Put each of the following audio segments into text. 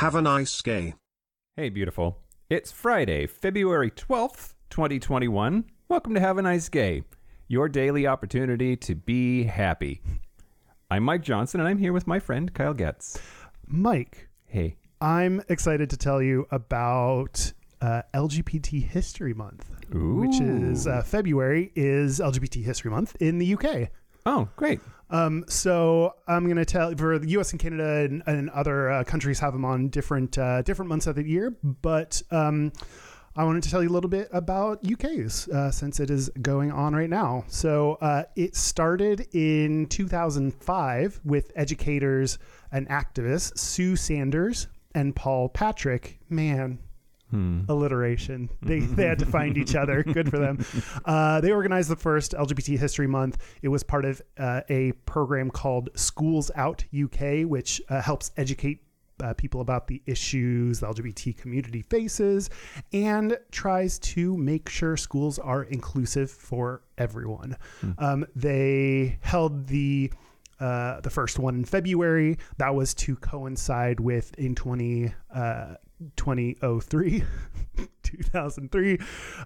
Have a nice day. Hey, beautiful. It's Friday, February 12th, 2021. Welcome to Have a Nice Gay, your daily opportunity to be happy. I'm Mike Johnson, and I'm here with my friend Kyle Getz. Mike, Hey. I'm excited to tell you about uh, LGBT History Month, which is uh, February is LGBT History Month in the UK. Oh, great. Um, so I'm going to tell for the U.S. and Canada and, and other uh, countries have them on different uh, different months of the year, but um, I wanted to tell you a little bit about UK's uh, since it is going on right now. So uh, it started in 2005 with educators and activists Sue Sanders and Paul Patrick. Man, alliteration. They, they had to find each other. Good for them. Uh, they organized the first LGBT History Month. It was part of uh, a program called Schools Out UK, which uh, helps educate uh, people about the issues the LGBT community faces and tries to make sure schools are inclusive for everyone. Um, they held the uh, the first one in February. That was to coincide with in 20, uh, 2003, 2003.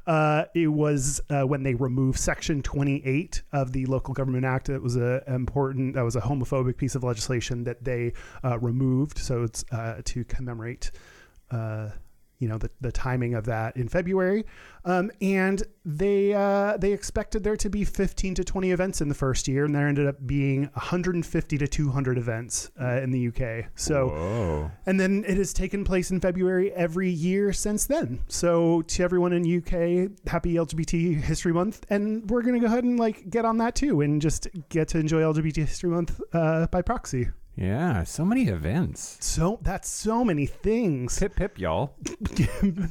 Uh, it was uh, when they removed Section 28 of the Local Government Act. It was a important, that was a homophobic piece of legislation that they uh, removed. So it's uh, to commemorate. Uh, you know the, the timing of that in February, um, and they uh, they expected there to be 15 to 20 events in the first year, and there ended up being 150 to 200 events uh, in the UK. So, Whoa. and then it has taken place in February every year since then. So, to everyone in UK, happy LGBT History Month, and we're gonna go ahead and like get on that too, and just get to enjoy LGBT History Month uh, by proxy. Yeah, so many events. So that's so many things. Pip pip, y'all.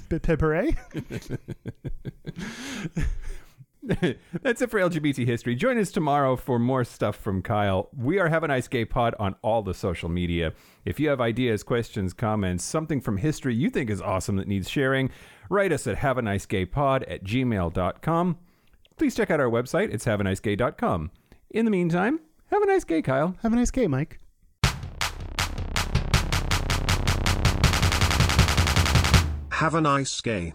Pip pip hooray! That's it for LGBT history. Join us tomorrow for more stuff from Kyle. We are Have a Nice Gay Pod on all the social media. If you have ideas, questions, comments, something from history you think is awesome that needs sharing, write us at have a nice gay pod at gmail.com. Please check out our website. It's haveanicegay.com. In the meantime, have a nice gay, Kyle. Have a nice day, Mike. Have a nice gay.